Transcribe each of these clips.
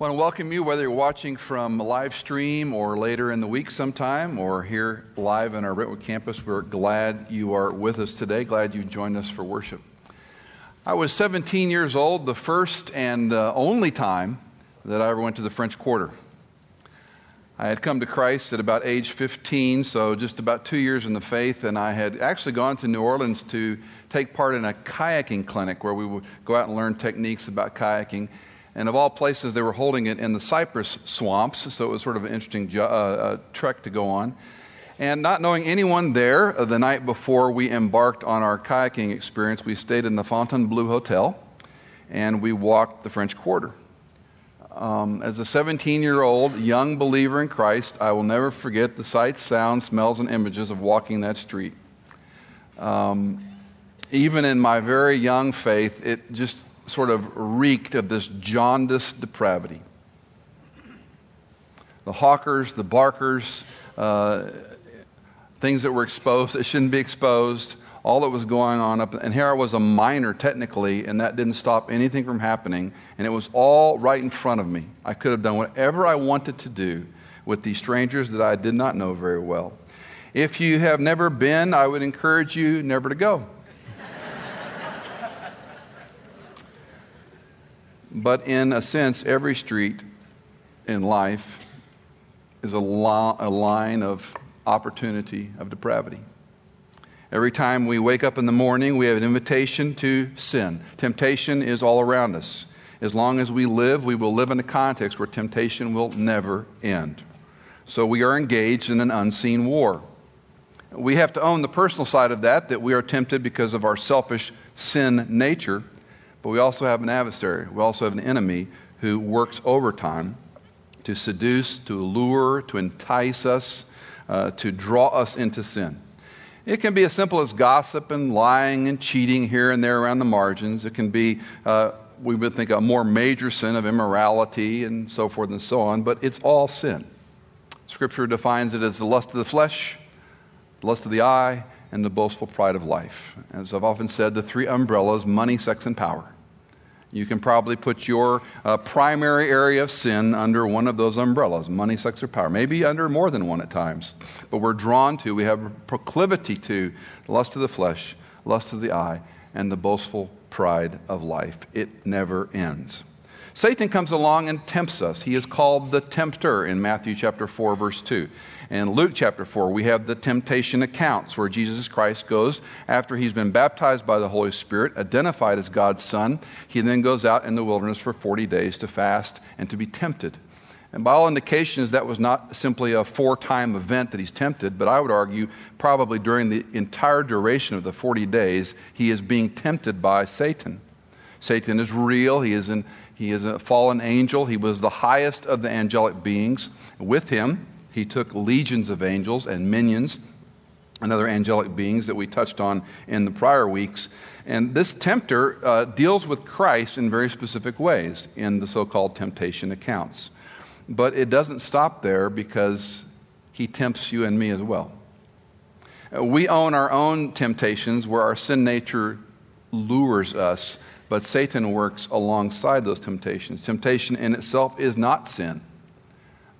want to welcome you, whether you're watching from a live stream or later in the week sometime or here live in our Brentwood campus. We're glad you are with us today. Glad you joined us for worship. I was 17 years old, the first and uh, only time that I ever went to the French Quarter. I had come to Christ at about age 15, so just about two years in the faith, and I had actually gone to New Orleans to take part in a kayaking clinic where we would go out and learn techniques about kayaking. And of all places, they were holding it in the cypress swamps, so it was sort of an interesting uh, uh, trek to go on. And not knowing anyone there uh, the night before we embarked on our kayaking experience, we stayed in the Fontainebleau Hotel and we walked the French Quarter. Um, as a 17 year old young believer in Christ, I will never forget the sights, sounds, smells, and images of walking that street. Um, even in my very young faith, it just sort of reeked of this jaundiced depravity. The hawkers, the barkers, uh, things that were exposed that shouldn't be exposed, all that was going on up and here I was a minor technically and that didn't stop anything from happening and it was all right in front of me. I could have done whatever I wanted to do with these strangers that I did not know very well. If you have never been, I would encourage you never to go. But in a sense, every street in life is a, lo- a line of opportunity of depravity. Every time we wake up in the morning, we have an invitation to sin. Temptation is all around us. As long as we live, we will live in a context where temptation will never end. So we are engaged in an unseen war. We have to own the personal side of that, that we are tempted because of our selfish sin nature. But we also have an adversary. We also have an enemy who works overtime to seduce, to lure, to entice us, uh, to draw us into sin. It can be as simple as gossip and lying and cheating here and there around the margins. It can be, uh, we would think, a more major sin of immorality and so forth and so on, but it's all sin. Scripture defines it as the lust of the flesh, the lust of the eye, and the boastful pride of life. As I've often said, the three umbrellas money, sex, and power. You can probably put your uh, primary area of sin under one of those umbrellas money, sex, or power. Maybe under more than one at times. But we're drawn to, we have proclivity to lust of the flesh, lust of the eye, and the boastful pride of life. It never ends. Satan comes along and tempts us. He is called the tempter in Matthew chapter 4 verse 2. In Luke chapter 4, we have the temptation accounts where Jesus Christ goes after he's been baptized by the Holy Spirit, identified as God's son. He then goes out in the wilderness for 40 days to fast and to be tempted. And by all indications, that was not simply a four time event that he's tempted, but I would argue probably during the entire duration of the 40 days, he is being tempted by Satan. Satan is real. He is, an, he is a fallen angel. He was the highest of the angelic beings. With him, he took legions of angels and minions and other angelic beings that we touched on in the prior weeks. And this tempter uh, deals with Christ in very specific ways in the so called temptation accounts. But it doesn't stop there because he tempts you and me as well. Uh, we own our own temptations where our sin nature lures us, but Satan works alongside those temptations. Temptation in itself is not sin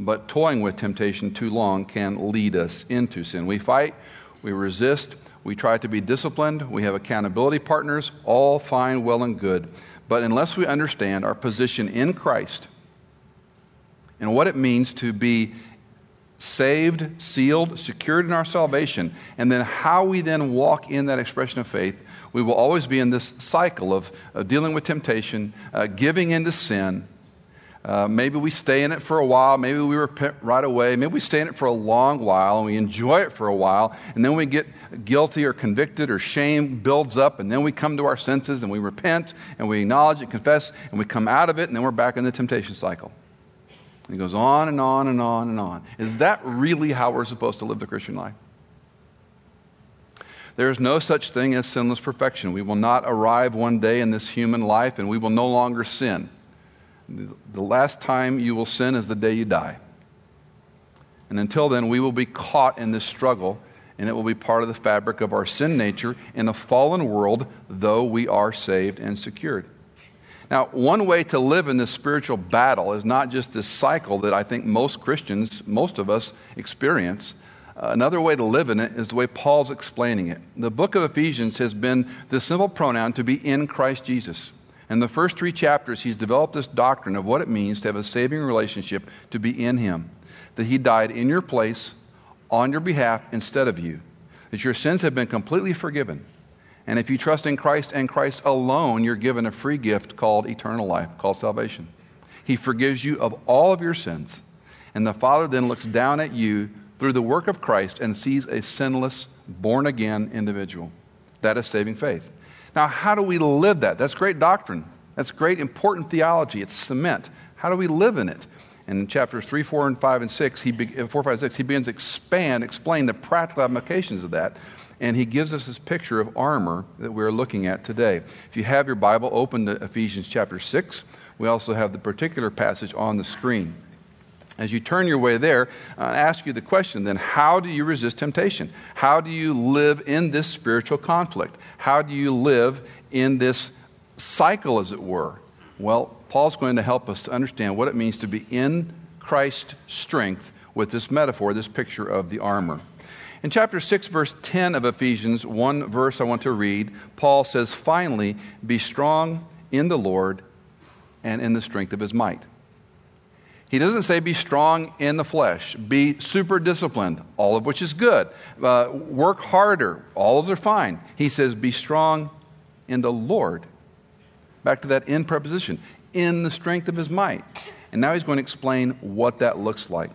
but toying with temptation too long can lead us into sin. We fight, we resist, we try to be disciplined, we have accountability partners, all fine, well, and good. But unless we understand our position in Christ and what it means to be saved, sealed, secured in our salvation, and then how we then walk in that expression of faith, we will always be in this cycle of, of dealing with temptation, uh, giving into sin, uh, maybe we stay in it for a while. Maybe we repent right away. Maybe we stay in it for a long while and we enjoy it for a while. And then we get guilty or convicted or shame builds up. And then we come to our senses and we repent and we acknowledge and confess, and we come out of it. And then we're back in the temptation cycle. And it goes on and on and on and on. Is that really how we're supposed to live the Christian life? There is no such thing as sinless perfection. We will not arrive one day in this human life and we will no longer sin. The last time you will sin is the day you die. And until then, we will be caught in this struggle, and it will be part of the fabric of our sin nature in a fallen world, though we are saved and secured. Now, one way to live in this spiritual battle is not just this cycle that I think most Christians, most of us, experience. Another way to live in it is the way Paul's explaining it. The book of Ephesians has been the simple pronoun to be in Christ Jesus. In the first three chapters, he's developed this doctrine of what it means to have a saving relationship, to be in him. That he died in your place, on your behalf, instead of you. That your sins have been completely forgiven and if you trust in Christ and Christ alone, you're given a free gift called eternal life, called salvation. He forgives you of all of your sins. And the Father then looks down at you through the work of Christ and sees a sinless, born again individual. That is saving faith. Now, how do we live that? That's great doctrine. That's great, important theology. It's cement. How do we live in it? And in chapters 3, 4, and 5, and 6, he, uh, 4, 5, 6, he begins to expand, explain the practical applications of that and he gives us this picture of armor that we're looking at today. If you have your Bible, open to Ephesians chapter 6. We also have the particular passage on the screen. As you turn your way there, uh, I ask you the question then how do you resist temptation? How do you live in this spiritual conflict? How do you live in this cycle, as it were? Well, Paul's going to help us to understand what it means to be in Christ's strength with this metaphor, this picture of the armor. In chapter 6, verse 10 of Ephesians, one verse I want to read, Paul says, Finally, be strong in the Lord and in the strength of his might. He doesn't say be strong in the flesh, be super disciplined, all of which is good. Uh, work harder, all of those are fine. He says be strong in the Lord. Back to that in preposition, in the strength of his might. And now he's going to explain what that looks like.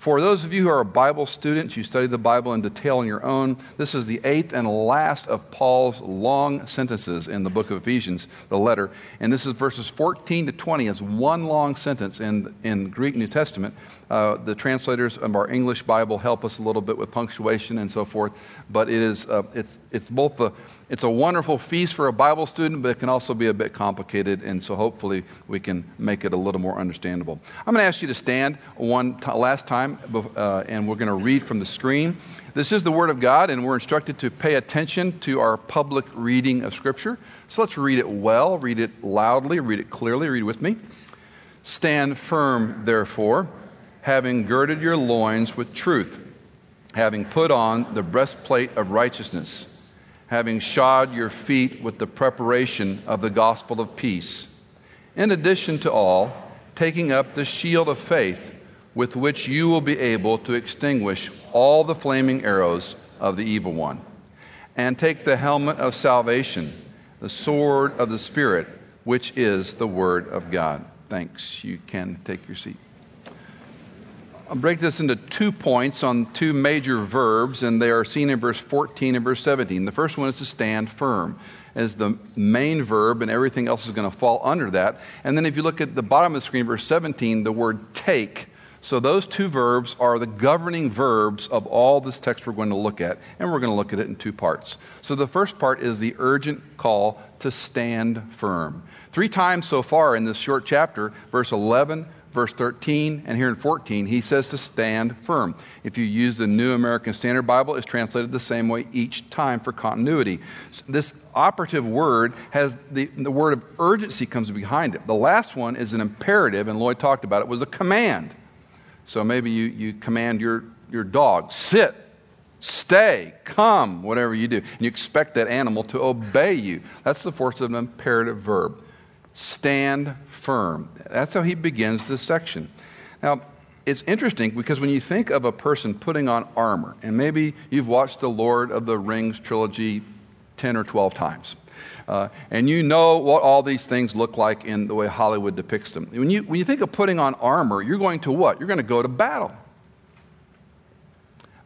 For those of you who are Bible students, you study the Bible in detail on your own, this is the eighth and last of Paul's long sentences in the book of Ephesians, the letter. And this is verses 14 to 20 as one long sentence in, in Greek New Testament. Uh, the translators of our English Bible help us a little bit with punctuation and so forth, but it is, uh, it's, it's both the it's a wonderful feast for a Bible student, but it can also be a bit complicated, and so hopefully we can make it a little more understandable. I'm going to ask you to stand one t- last time, uh, and we're going to read from the screen. This is the Word of God, and we're instructed to pay attention to our public reading of Scripture. So let's read it well, read it loudly, read it clearly, read with me. Stand firm, therefore, having girded your loins with truth, having put on the breastplate of righteousness having shod your feet with the preparation of the gospel of peace. In addition to all, taking up the shield of faith, with which you will be able to extinguish all the flaming arrows of the evil one. And take the helmet of salvation, the sword of the Spirit, which is the Word of God. Thanks. You can take your seat. I'll break this into two points on two major verbs, and they are seen in verse 14 and verse 17. The first one is to stand firm as the main verb, and everything else is going to fall under that. And then if you look at the bottom of the screen, verse 17, the word take. So those two verbs are the governing verbs of all this text we're going to look at, and we're going to look at it in two parts. So the first part is the urgent call to stand firm. Three times so far in this short chapter, verse 11, verse 13 and here in 14 he says to stand firm. If you use the new american standard bible it's translated the same way each time for continuity. So this operative word has the, the word of urgency comes behind it. The last one is an imperative and lloyd talked about it was a command. So maybe you, you command your, your dog sit stay come whatever you do and you expect that animal to obey you. That's the force of an imperative verb. Stand firm. That's how he begins this section. Now, it's interesting because when you think of a person putting on armor, and maybe you've watched the Lord of the Rings trilogy 10 or 12 times, uh, and you know what all these things look like in the way Hollywood depicts them. When you, when you think of putting on armor, you're going to what? You're going to go to battle.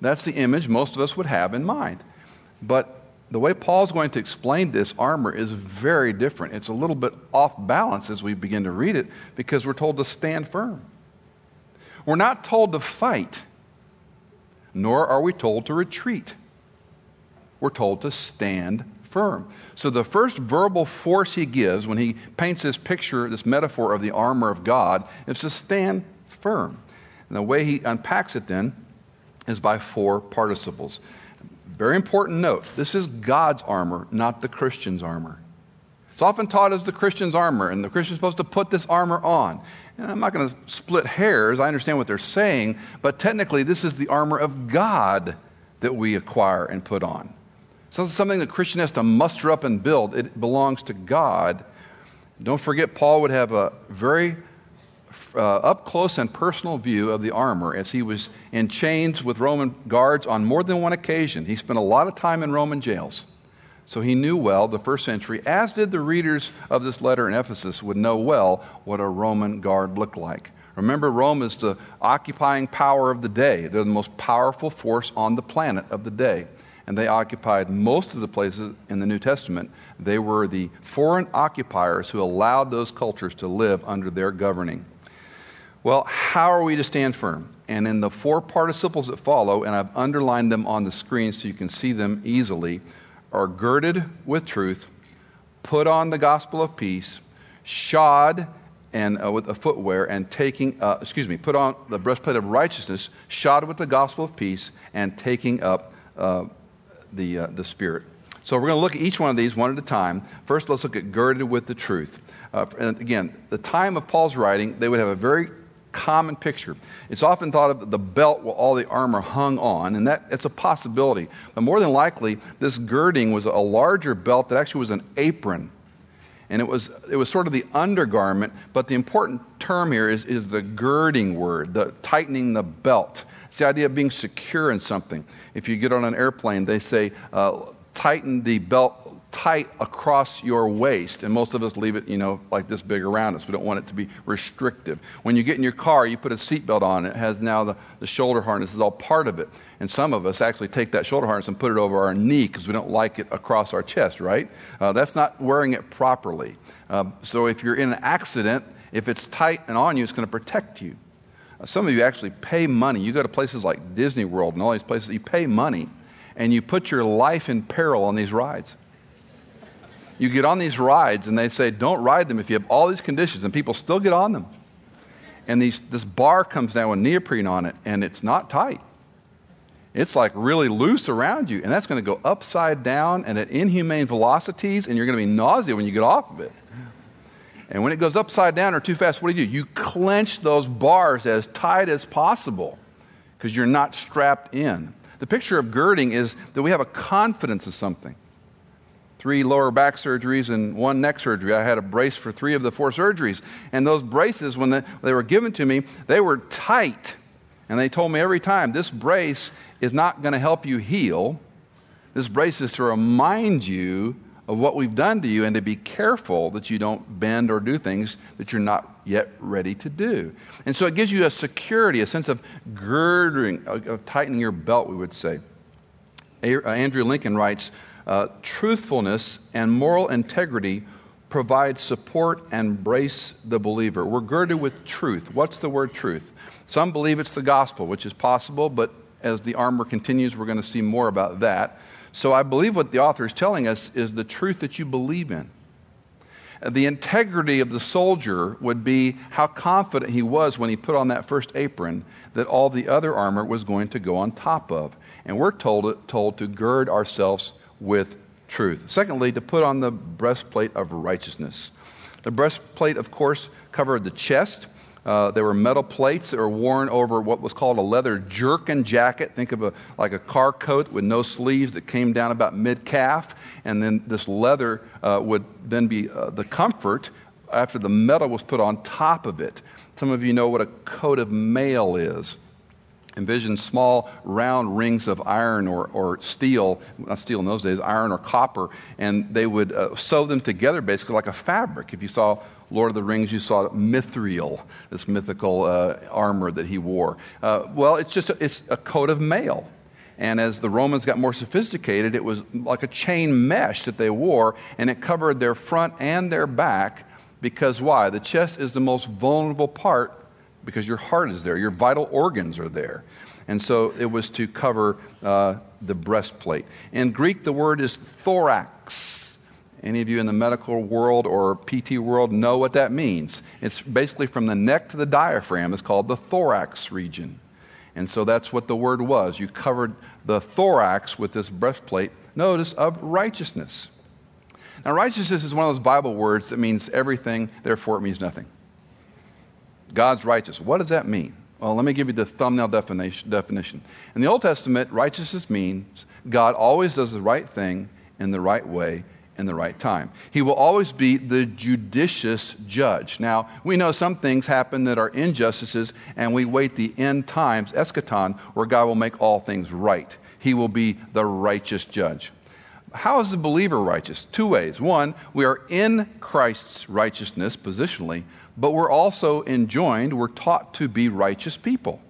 That's the image most of us would have in mind. But the way Paul's going to explain this armor is very different. It's a little bit off balance as we begin to read it because we're told to stand firm. We're not told to fight, nor are we told to retreat. We're told to stand firm. So, the first verbal force he gives when he paints this picture, this metaphor of the armor of God, is to stand firm. And the way he unpacks it then is by four participles. Very important note this is God's armor, not the Christian's armor. It's often taught as the Christian's armor, and the Christian's supposed to put this armor on. And I'm not going to split hairs. I understand what they're saying, but technically, this is the armor of God that we acquire and put on. So it's something the Christian has to muster up and build. It belongs to God. Don't forget, Paul would have a very uh, up close and personal view of the armor as he was in chains with Roman guards on more than one occasion. He spent a lot of time in Roman jails. So he knew well the first century, as did the readers of this letter in Ephesus, would know well what a Roman guard looked like. Remember, Rome is the occupying power of the day. They're the most powerful force on the planet of the day. And they occupied most of the places in the New Testament. They were the foreign occupiers who allowed those cultures to live under their governing. Well, how are we to stand firm? And in the four participles that follow, and I've underlined them on the screen so you can see them easily, are girded with truth, put on the gospel of peace, shod and uh, with a footwear, and taking, uh, excuse me, put on the breastplate of righteousness, shod with the gospel of peace, and taking up uh, the, uh, the Spirit. So we're going to look at each one of these one at a time. First, let's look at girded with the truth. Uh, and again, the time of Paul's writing, they would have a very common picture. It's often thought of the belt with all the armor hung on, and that it's a possibility. But more than likely, this girding was a larger belt that actually was an apron. And it was, it was sort of the undergarment, but the important term here is, is the girding word, the tightening the belt. It's the idea of being secure in something. If you get on an airplane, they say, uh, tighten the belt tight across your waist. And most of us leave it, you know, like this big around us. We don't want it to be restrictive. When you get in your car, you put a seatbelt on. It has now the, the shoulder harness is all part of it. And some of us actually take that shoulder harness and put it over our knee because we don't like it across our chest, right? Uh, that's not wearing it properly. Uh, so if you're in an accident, if it's tight and on you, it's going to protect you. Uh, some of you actually pay money. You go to places like Disney World and all these places, you pay money and you put your life in peril on these rides you get on these rides and they say, don't ride them if you have all these conditions, and people still get on them. And these, this bar comes down with neoprene on it, and it's not tight. It's like really loose around you, and that's going to go upside down and at inhumane velocities, and you're going to be nauseous when you get off of it. And when it goes upside down or too fast, what do you do? You clench those bars as tight as possible because you're not strapped in. The picture of girding is that we have a confidence of something three lower back surgeries and one neck surgery. I had a brace for three of the four surgeries. And those braces, when they were given to me, they were tight. And they told me every time this brace is not going to help you heal. This brace is to remind you of what we've done to you and to be careful that you don't bend or do things that you're not yet ready to do. And so it gives you a security, a sense of girding, of tightening your belt, we would say. Uh, Andrew Lincoln writes, uh, truthfulness and moral integrity provide support and brace the believer. We're girded with truth. What's the word truth? Some believe it's the gospel, which is possible, but as the armor continues, we're going to see more about that. So I believe what the author is telling us is the truth that you believe in. The integrity of the soldier would be how confident he was when he put on that first apron that all the other armor was going to go on top of. And we're told, told to gird ourselves with truth. Secondly, to put on the breastplate of righteousness. The breastplate, of course, covered the chest. Uh, there were metal plates that were worn over what was called a leather jerkin jacket. Think of a, like a car coat with no sleeves that came down about mid calf. And then this leather uh, would then be uh, the comfort after the metal was put on top of it. Some of you know what a coat of mail is envision small round rings of iron or, or steel, not steel in those days, iron or copper, and they would uh, sew them together basically like a fabric. If you saw Lord of the Rings, you saw Mithril, this mythical uh, armor that he wore. Uh, well, it's just a, it's a coat of mail. And as the Romans got more sophisticated, it was like a chain mesh that they wore, and it covered their front and their back. Because why? The chest is the most vulnerable part because your heart is there, your vital organs are there. And so it was to cover uh, the breastplate. In Greek, the word is thorax. Any of you in the medical world or PT world know what that means. It's basically from the neck to the diaphragm. It's called the thorax region. And so that's what the word was. You covered the thorax with this breastplate, notice, of righteousness. Now, righteousness is one of those Bible words that means everything, therefore it means nothing. God's righteous. What does that mean? Well, let me give you the thumbnail definition. definition. In the Old Testament, righteousness means God always does the right thing in the right way in the right time. He will always be the judicious judge. Now, we know some things happen that are injustices, and we wait the end times, eschaton, where God will make all things right. He will be the righteous judge. How is the believer righteous? Two ways. One, we are in Christ's righteousness positionally, but we're also enjoined, we're taught to be righteous people.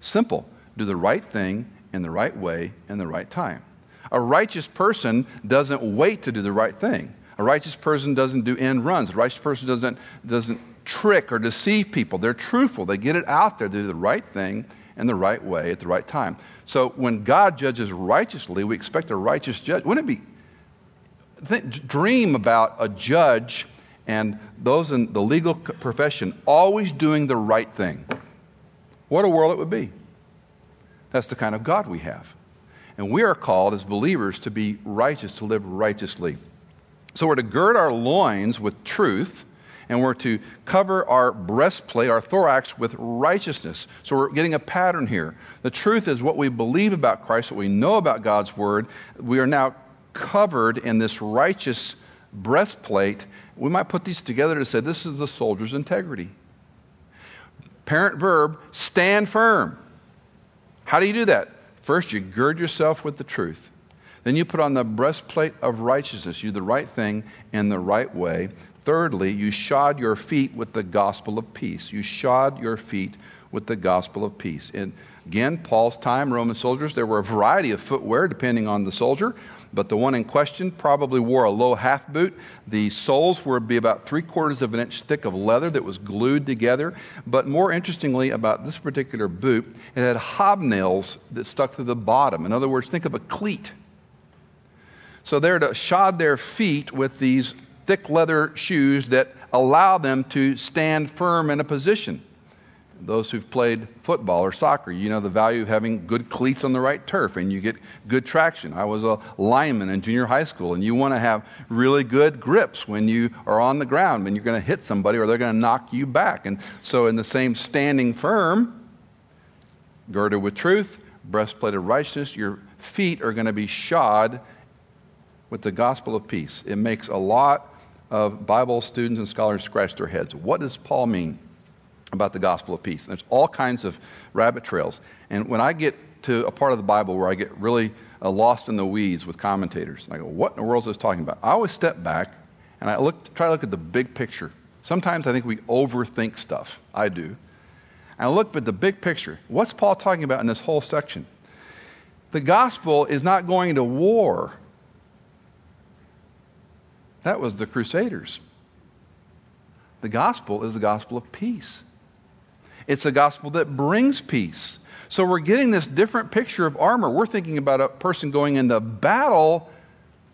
Simple. Do the right thing in the right way in the right time. A righteous person doesn't wait to do the right thing. A righteous person doesn't do end runs. A righteous person doesn't, doesn't trick or deceive people. They're truthful. They get it out there. They do the right thing in the right way at the right time. So when God judges righteously, we expect a righteous judge. Wouldn't it be? Think, dream about a judge and those in the legal profession always doing the right thing. What a world it would be. That's the kind of God we have. And we are called as believers to be righteous, to live righteously. So we're to gird our loins with truth, and we're to cover our breastplate, our thorax, with righteousness. So we're getting a pattern here. The truth is what we believe about Christ, what we know about God's Word. We are now covered in this righteous breastplate. We might put these together to say this is the soldier's integrity. Parent verb, stand firm. How do you do that? First, you gird yourself with the truth. Then you put on the breastplate of righteousness. You do the right thing in the right way. Thirdly, you shod your feet with the gospel of peace. You shod your feet with the gospel of peace. And again, Paul's time, Roman soldiers, there were a variety of footwear depending on the soldier but the one in question probably wore a low half boot. The soles would be about three quarters of an inch thick of leather that was glued together. But more interestingly about this particular boot, it had hobnails that stuck to the bottom. In other words, think of a cleat. So they're to shod their feet with these thick leather shoes that allow them to stand firm in a position those who've played football or soccer, you know the value of having good cleats on the right turf and you get good traction. I was a lineman in junior high school, and you want to have really good grips when you are on the ground when you're going to hit somebody or they're going to knock you back. And so, in the same standing firm, girded with truth, breastplate of righteousness, your feet are going to be shod with the gospel of peace. It makes a lot of Bible students and scholars scratch their heads. What does Paul mean? About the gospel of peace. There's all kinds of rabbit trails. And when I get to a part of the Bible where I get really uh, lost in the weeds with commentators, I go, what in the world is this talking about? I always step back and I look, try to look at the big picture. Sometimes I think we overthink stuff. I do. And I look at the big picture. What's Paul talking about in this whole section? The gospel is not going to war. That was the Crusaders. The gospel is the gospel of peace. It's a gospel that brings peace. So we're getting this different picture of armor. We're thinking about a person going into battle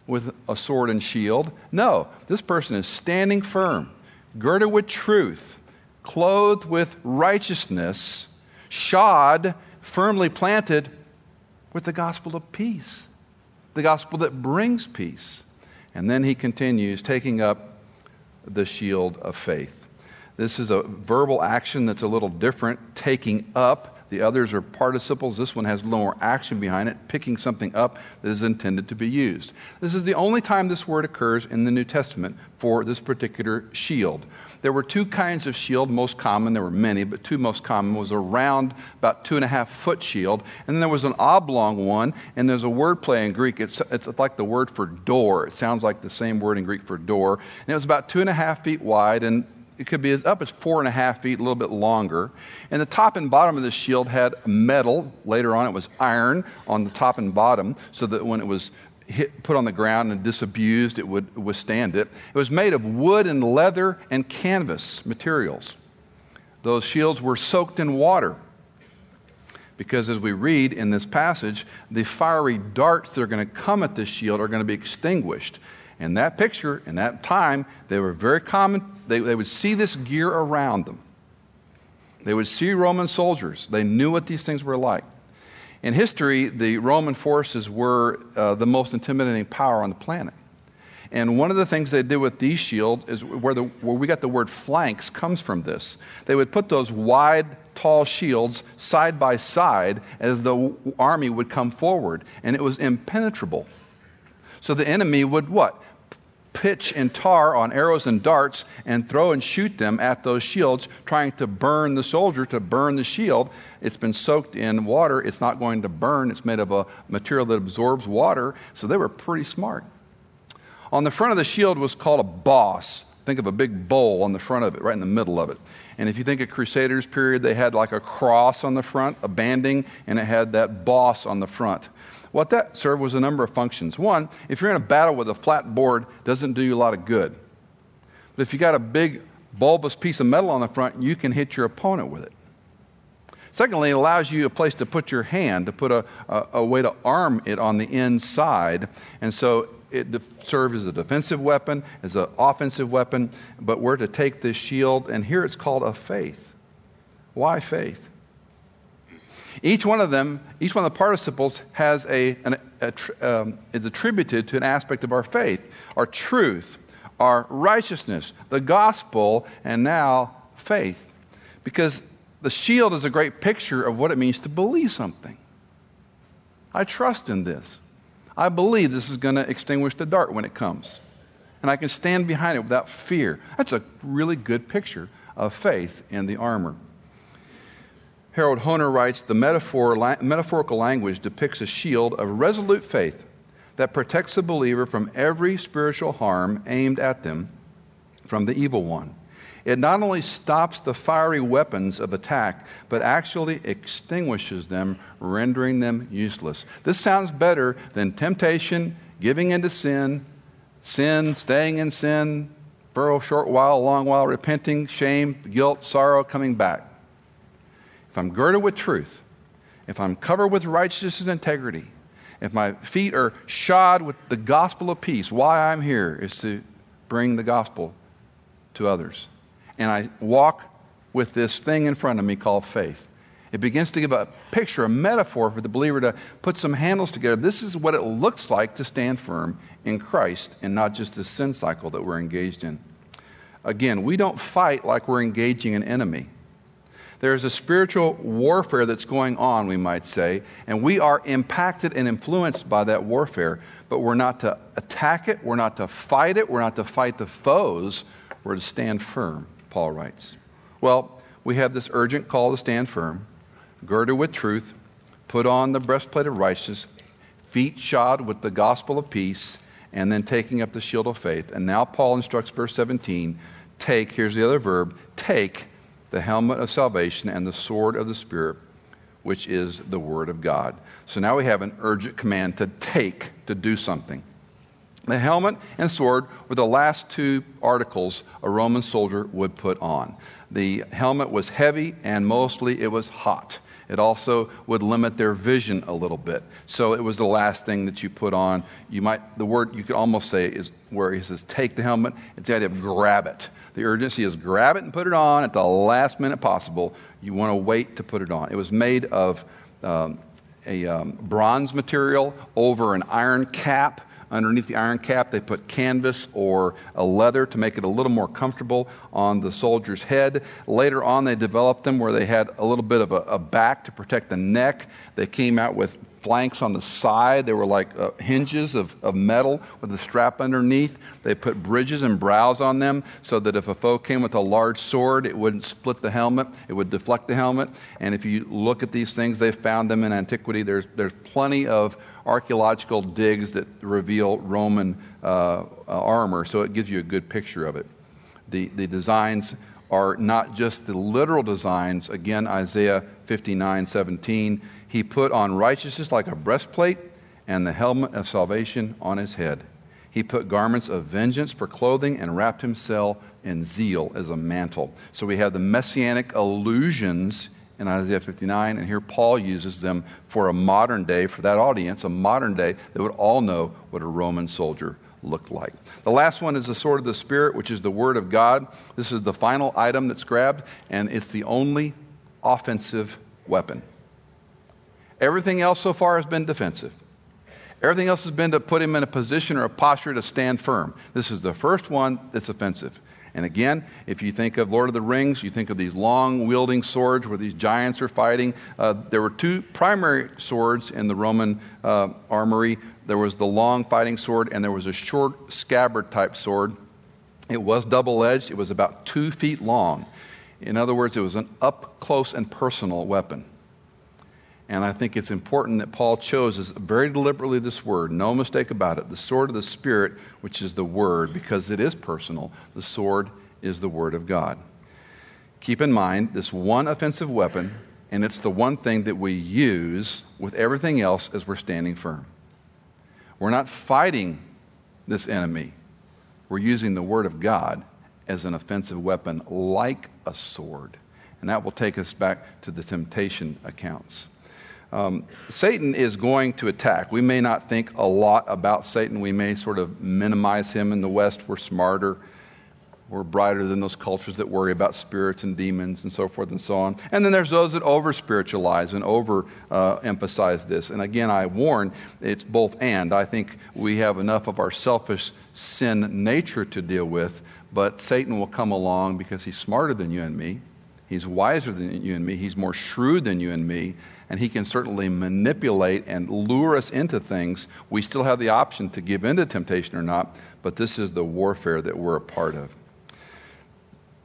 with a sword and shield. No, this person is standing firm, girded with truth, clothed with righteousness, shod, firmly planted with the gospel of peace, the gospel that brings peace. And then he continues, taking up the shield of faith. This is a verbal action that's a little different, taking up. The others are participles. This one has a little more action behind it, picking something up that is intended to be used. This is the only time this word occurs in the New Testament for this particular shield. There were two kinds of shield, most common. There were many, but two most common was a round, about two and a half foot shield, and then there was an oblong one. And there's a word play in Greek. It's, it's like the word for door. It sounds like the same word in Greek for door. And it was about two and a half feet wide and it could be as up as four and a half feet, a little bit longer. And the top and bottom of the shield had metal. Later on, it was iron on the top and bottom, so that when it was hit, put on the ground and disabused, it would withstand it. It was made of wood and leather and canvas materials. Those shields were soaked in water. Because as we read in this passage, the fiery darts that are going to come at this shield are going to be extinguished. In that picture, in that time, they were very common. They, they would see this gear around them. They would see Roman soldiers. They knew what these things were like. In history, the Roman forces were uh, the most intimidating power on the planet. And one of the things they did with these shields is where, the, where we got the word flanks comes from this. They would put those wide, tall shields side by side as the army would come forward, and it was impenetrable. So the enemy would what? Pitch and tar on arrows and darts and throw and shoot them at those shields, trying to burn the soldier, to burn the shield. It's been soaked in water. It's not going to burn. It's made of a material that absorbs water. So they were pretty smart. On the front of the shield was called a boss. Think of a big bowl on the front of it, right in the middle of it. And if you think of Crusaders period, they had like a cross on the front, a banding, and it had that boss on the front. What that served was a number of functions. One, if you're in a battle with a flat board, doesn't do you a lot of good. But if you got a big bulbous piece of metal on the front, you can hit your opponent with it. Secondly, it allows you a place to put your hand, to put a, a, a way to arm it on the inside. And so it de- serves as a defensive weapon, as an offensive weapon, but we're to take this shield, and here it's called a faith. Why faith? Each one of them, each one of the participles has a, an, a um, is attributed to an aspect of our faith, our truth, our righteousness, the gospel, and now faith. Because the shield is a great picture of what it means to believe something. I trust in this. I believe this is going to extinguish the dart when it comes. And I can stand behind it without fear. That's a really good picture of faith in the armor. Harold Hoehner writes The metaphor, la- metaphorical language depicts a shield of resolute faith that protects the believer from every spiritual harm aimed at them from the evil one. It not only stops the fiery weapons of attack, but actually extinguishes them, rendering them useless. This sounds better than temptation, giving into sin, sin, staying in sin for a short while, a long while, repenting, shame, guilt, sorrow, coming back if I'm girded with truth, if I'm covered with righteousness and integrity, if my feet are shod with the gospel of peace, why I'm here is to bring the gospel to others. And I walk with this thing in front of me called faith. It begins to give a picture, a metaphor for the believer to put some handles together. This is what it looks like to stand firm in Christ and not just the sin cycle that we're engaged in. Again, we don't fight like we're engaging an enemy. There's a spiritual warfare that's going on, we might say, and we are impacted and influenced by that warfare, but we're not to attack it, we're not to fight it, we're not to fight the foes, we're to stand firm, Paul writes. Well, we have this urgent call to stand firm, girded with truth, put on the breastplate of righteousness, feet shod with the gospel of peace, and then taking up the shield of faith. And now Paul instructs, verse 17, take, here's the other verb, take the helmet of salvation, and the sword of the Spirit, which is the Word of God. So now we have an urgent command to take, to do something. The helmet and sword were the last two articles a Roman soldier would put on. The helmet was heavy and mostly it was hot. It also would limit their vision a little bit. So it was the last thing that you put on. You might, the word you could almost say is where he says, take the helmet. It's the idea of grab it. The urgency is grab it and put it on at the last minute possible. You want to wait to put it on. It was made of um, a um, bronze material over an iron cap. Underneath the iron cap, they put canvas or a leather to make it a little more comfortable on the soldier's head. Later on, they developed them where they had a little bit of a, a back to protect the neck. They came out with flanks on the side. They were like uh, hinges of, of metal with a strap underneath. They put bridges and brows on them so that if a foe came with a large sword, it wouldn't split the helmet, it would deflect the helmet. And if you look at these things, they found them in antiquity. There's, there's plenty of archaeological digs that reveal Roman uh, uh, armor, so it gives you a good picture of it. The, the designs are not just the literal designs. Again, Isaiah 59 17 he put on righteousness like a breastplate and the helmet of salvation on his head. He put garments of vengeance for clothing and wrapped himself in zeal as a mantle. So we have the messianic allusions in Isaiah 59, and here Paul uses them for a modern day, for that audience, a modern day that would all know what a Roman soldier looked like. The last one is the sword of the Spirit, which is the Word of God. This is the final item that's grabbed, and it's the only offensive weapon. Everything else so far has been defensive. Everything else has been to put him in a position or a posture to stand firm. This is the first one that's offensive. And again, if you think of Lord of the Rings, you think of these long wielding swords where these giants are fighting. Uh, there were two primary swords in the Roman uh, armory there was the long fighting sword, and there was a short scabbard type sword. It was double edged, it was about two feet long. In other words, it was an up close and personal weapon. And I think it's important that Paul chose very deliberately this word, no mistake about it, the sword of the Spirit, which is the word, because it is personal. The sword is the word of God. Keep in mind this one offensive weapon, and it's the one thing that we use with everything else as we're standing firm. We're not fighting this enemy, we're using the word of God as an offensive weapon, like a sword. And that will take us back to the temptation accounts. Um, Satan is going to attack. We may not think a lot about Satan. We may sort of minimize him in the West. We're smarter. We're brighter than those cultures that worry about spirits and demons and so forth and so on. And then there's those that over spiritualize and over uh, emphasize this. And again, I warn it's both and. I think we have enough of our selfish sin nature to deal with, but Satan will come along because he's smarter than you and me. He's wiser than you and me. He's more shrewd than you and me and he can certainly manipulate and lure us into things. We still have the option to give in to temptation or not, but this is the warfare that we're a part of.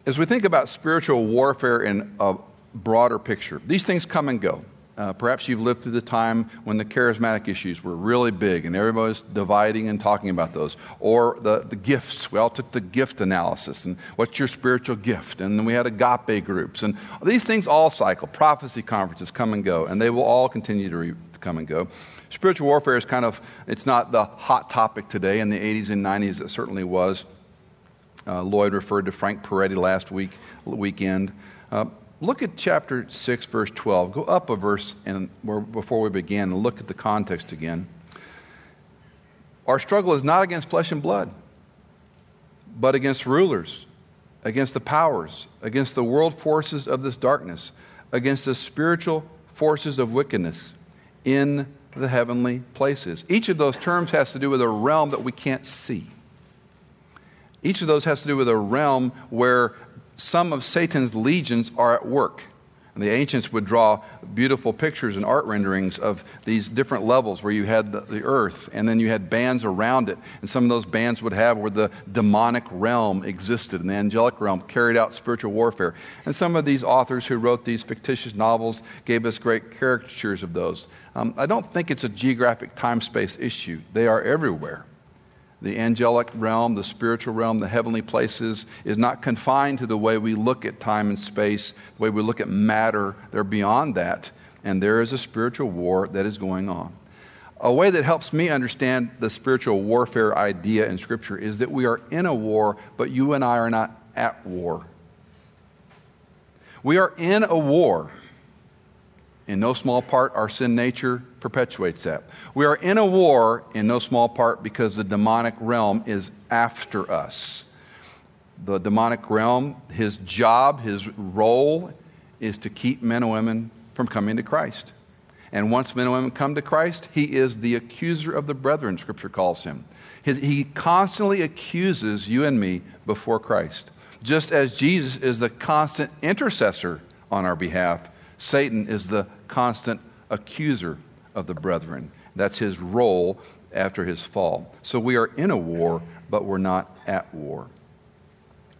As we think about spiritual warfare in a broader picture, these things come and go. Uh, perhaps you've lived through the time when the charismatic issues were really big and everybody was dividing and talking about those. Or the, the gifts. We all took the gift analysis and what's your spiritual gift? And then we had agape groups. And these things all cycle. Prophecy conferences come and go, and they will all continue to, re- to come and go. Spiritual warfare is kind of, it's not the hot topic today. In the 80s and 90s, it certainly was. Uh, Lloyd referred to Frank Peretti last week, weekend. Uh, Look at chapter 6, verse 12. Go up a verse and before we begin look at the context again. Our struggle is not against flesh and blood, but against rulers, against the powers, against the world forces of this darkness, against the spiritual forces of wickedness in the heavenly places. Each of those terms has to do with a realm that we can't see. Each of those has to do with a realm where some of Satan's legions are at work. And the ancients would draw beautiful pictures and art renderings of these different levels where you had the, the, earth and then you had bands around it. And some of those bands would have where the demonic realm existed and the angelic realm carried out spiritual warfare. And some of these authors who wrote these fictitious novels gave us great caricatures of those. Um, I don't think it's a geographic time space issue, they are everywhere the angelic realm, the spiritual realm, the heavenly places, is not confined to the way we look at time and space, the way we look at matter. They're beyond that. And there is a spiritual war that is going on. A way that helps me understand the spiritual warfare idea in Scripture is that we are in a war, but you and I are not at war. We are in a war. In no small part, our sin nature perpetuates that. We are in a war in no small part because the demonic realm is after us. The demonic realm, his job, his role is to keep men and women from coming to Christ. And once men and women come to Christ, he is the accuser of the brethren, Scripture calls him. He constantly accuses you and me before Christ. Just as Jesus is the constant intercessor on our behalf, Satan is the constant accuser of the brethren. That's his role after his fall. So we are in a war, but we're not at war.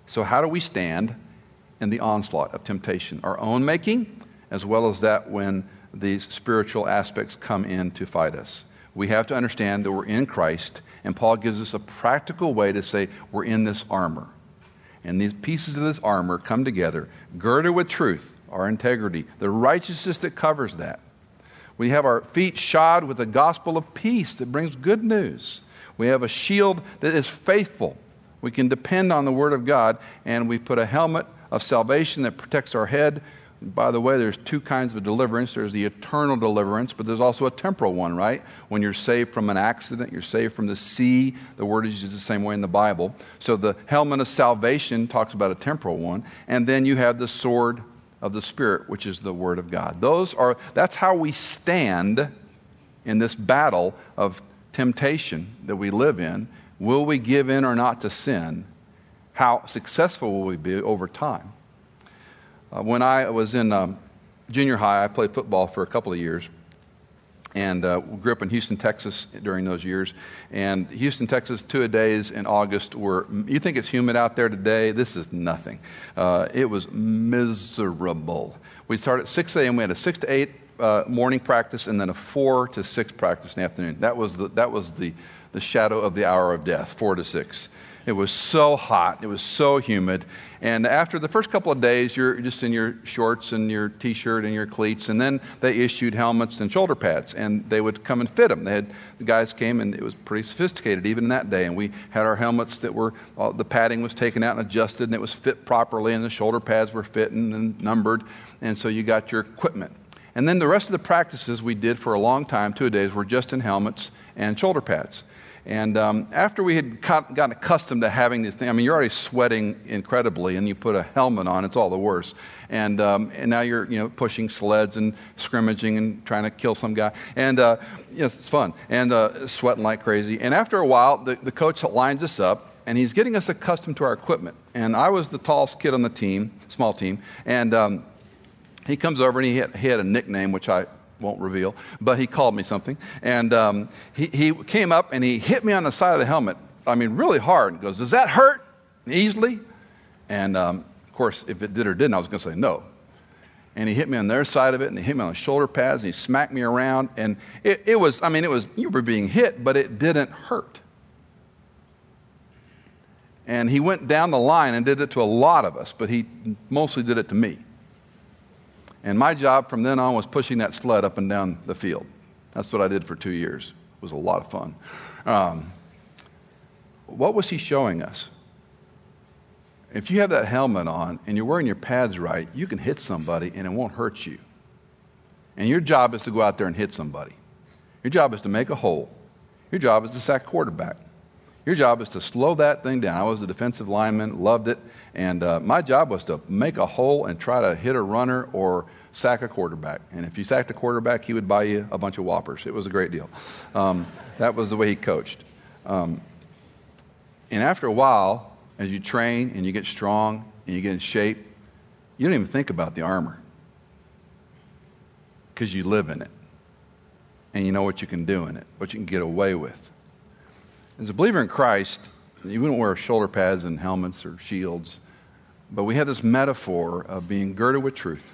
So, how do we stand in the onslaught of temptation? Our own making, as well as that when these spiritual aspects come in to fight us. We have to understand that we're in Christ, and Paul gives us a practical way to say we're in this armor. And these pieces of this armor come together, girded with truth, our integrity, the righteousness that covers that. We have our feet shod with the gospel of peace that brings good news. We have a shield that is faithful. We can depend on the word of God, and we put a helmet of salvation that protects our head. By the way, there's two kinds of deliverance. There's the eternal deliverance, but there's also a temporal one, right? When you're saved from an accident, you're saved from the sea. The word is used the same way in the Bible. So the helmet of salvation talks about a temporal one. And then you have the sword of the Spirit, which is the Word of God. Those are, that's how we stand in this battle of temptation that we live in, will we give in or not to sin? How successful will we be over time? Uh, when I was in um, junior high, I played football for a couple of years and uh, grew up in Houston, Texas during those years. And Houston, Texas, two a days in August were, you think it's humid out there today? This is nothing. Uh, it was miserable. We started at 6 a.m., we had a 6 to 8 uh, morning practice and then a 4 to 6 practice in the afternoon. That was the, that was the, the shadow of the hour of death, 4 to 6. It was so hot. It was so humid. And after the first couple of days, you're just in your shorts and your t shirt and your cleats. And then they issued helmets and shoulder pads, and they would come and fit them. They had, the guys came, and it was pretty sophisticated even that day. And we had our helmets that were, the padding was taken out and adjusted, and it was fit properly, and the shoulder pads were fitting and numbered. And so you got your equipment. And then the rest of the practices we did for a long time, two days, were just in helmets and shoulder pads. And um, after we had gotten accustomed to having this thing, I mean, you're already sweating incredibly, and you put a helmet on, it's all the worse. And, um, and now you're, you know, pushing sleds and scrimmaging and trying to kill some guy. And uh, you know, it's fun, and uh, sweating like crazy. And after a while, the, the coach lines us up, and he's getting us accustomed to our equipment. And I was the tallest kid on the team, small team, and um, he comes over and he had, he had a nickname, which I won't reveal, but he called me something. And um, he, he came up and he hit me on the side of the helmet. I mean, really hard. He goes, Does that hurt? Easily? And um, of course, if it did or didn't, I was going to say no. And he hit me on their side of it, and he hit me on the shoulder pads, and he smacked me around. And it, it was, I mean, it was, you were being hit, but it didn't hurt. And he went down the line and did it to a lot of us, but he mostly did it to me. And my job from then on was pushing that sled up and down the field. That's what I did for two years. It was a lot of fun. Um, what was he showing us? If you have that helmet on and you're wearing your pads right, you can hit somebody and it won't hurt you. And your job is to go out there and hit somebody. Your job is to make a hole. Your job is to sack quarterback. Your job is to slow that thing down. I was a defensive lineman, loved it, and uh, my job was to make a hole and try to hit a runner or sack a quarterback. And if you sacked a quarterback, he would buy you a bunch of whoppers. It was a great deal. Um, that was the way he coached. Um, and after a while, as you train and you get strong and you get in shape, you don't even think about the armor because you live in it and you know what you can do in it, what you can get away with. As a believer in Christ, you wouldn't wear shoulder pads and helmets or shields, but we have this metaphor of being girded with truth,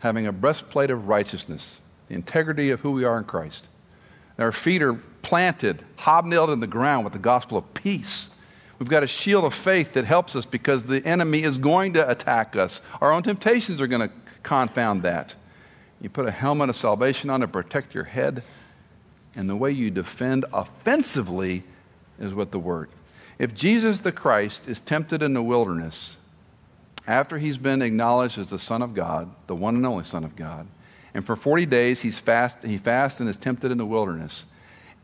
having a breastplate of righteousness, the integrity of who we are in Christ. Our feet are planted, hobnailed in the ground with the gospel of peace. We've got a shield of faith that helps us because the enemy is going to attack us. Our own temptations are going to confound that. You put a helmet of salvation on to protect your head and the way you defend offensively is with the word. If Jesus the Christ is tempted in the wilderness, after he's been acknowledged as the Son of God, the one and only Son of God, and for 40 days he's fast, he fasts and is tempted in the wilderness,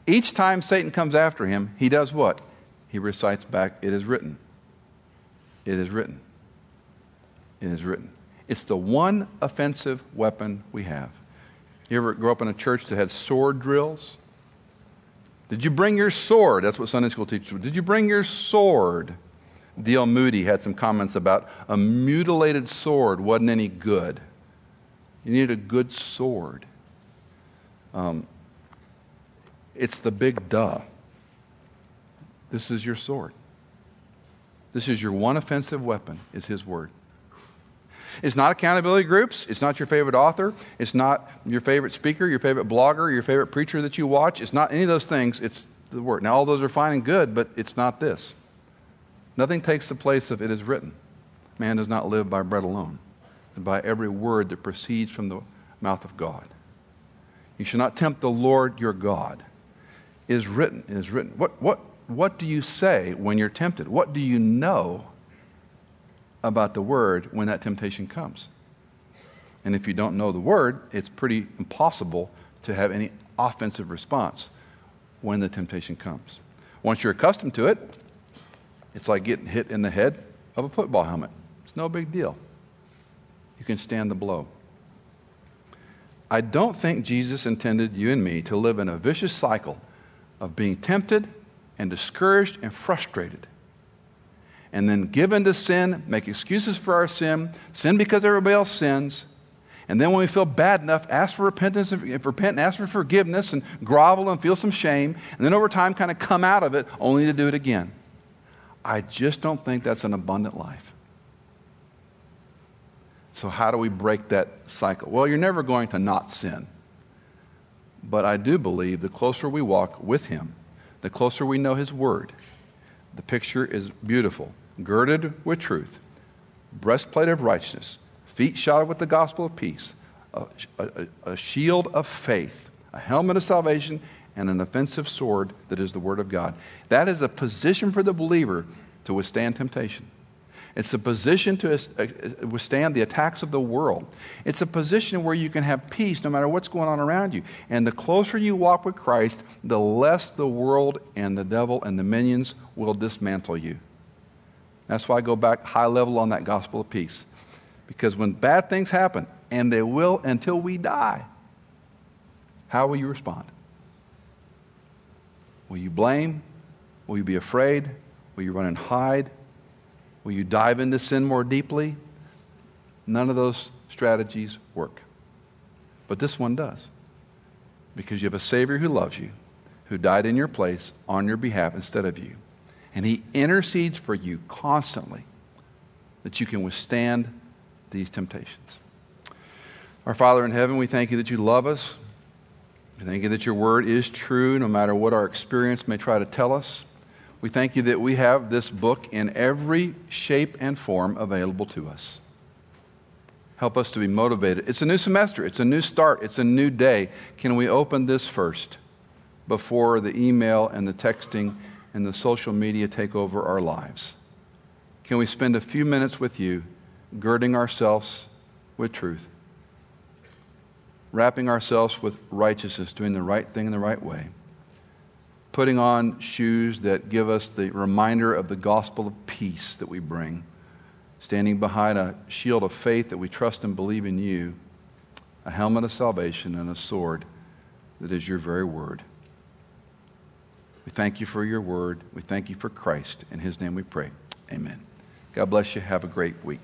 each time Satan comes after him, he does what? He recites back, It is written. It is written. It is written. It's the one offensive weapon we have. You ever grow up in a church that had sword drills? Did you bring your sword? That's what Sunday school teachers Did you bring your sword? D.L. Moody had some comments about a mutilated sword wasn't any good. You need a good sword. Um, it's the big duh. This is your sword. This is your one offensive weapon, is his word. It's not accountability groups. It's not your favorite author. It's not your favorite speaker, your favorite blogger, your favorite preacher that you watch. It's not any of those things. It's the Word. Now, all those are fine and good, but it's not this. Nothing takes the place of it is written. Man does not live by bread alone, but by every word that proceeds from the mouth of God. You shall not tempt the Lord your God. It is written. It is written. What, what, what do you say when you're tempted? What do you know about the word when that temptation comes. And if you don't know the word, it's pretty impossible to have any offensive response when the temptation comes. Once you're accustomed to it, it's like getting hit in the head of a football helmet. It's no big deal. You can stand the blow. I don't think Jesus intended you and me to live in a vicious cycle of being tempted and discouraged and frustrated. And then give in to sin, make excuses for our sin, sin because everybody else sins. And then when we feel bad enough, ask for repentance and repent and ask for forgiveness and grovel and feel some shame. And then over time, kind of come out of it only to do it again. I just don't think that's an abundant life. So, how do we break that cycle? Well, you're never going to not sin. But I do believe the closer we walk with Him, the closer we know His Word. The picture is beautiful. Girded with truth, breastplate of righteousness, feet shod with the gospel of peace, a, a, a shield of faith, a helmet of salvation, and an offensive sword that is the Word of God. That is a position for the believer to withstand temptation. It's a position to uh, withstand the attacks of the world. It's a position where you can have peace no matter what's going on around you. And the closer you walk with Christ, the less the world and the devil and the minions will dismantle you. That's why I go back high level on that gospel of peace. Because when bad things happen, and they will until we die, how will you respond? Will you blame? Will you be afraid? Will you run and hide? Will you dive into sin more deeply? None of those strategies work. But this one does. Because you have a Savior who loves you, who died in your place on your behalf instead of you. And He intercedes for you constantly that you can withstand these temptations. Our Father in heaven, we thank you that you love us. We thank you that your word is true no matter what our experience may try to tell us. We thank you that we have this book in every shape and form available to us. Help us to be motivated. It's a new semester, it's a new start, it's a new day. Can we open this first before the email and the texting and the social media take over our lives? Can we spend a few minutes with you, girding ourselves with truth, wrapping ourselves with righteousness, doing the right thing in the right way? Putting on shoes that give us the reminder of the gospel of peace that we bring, standing behind a shield of faith that we trust and believe in you, a helmet of salvation, and a sword that is your very word. We thank you for your word. We thank you for Christ. In his name we pray. Amen. God bless you. Have a great week.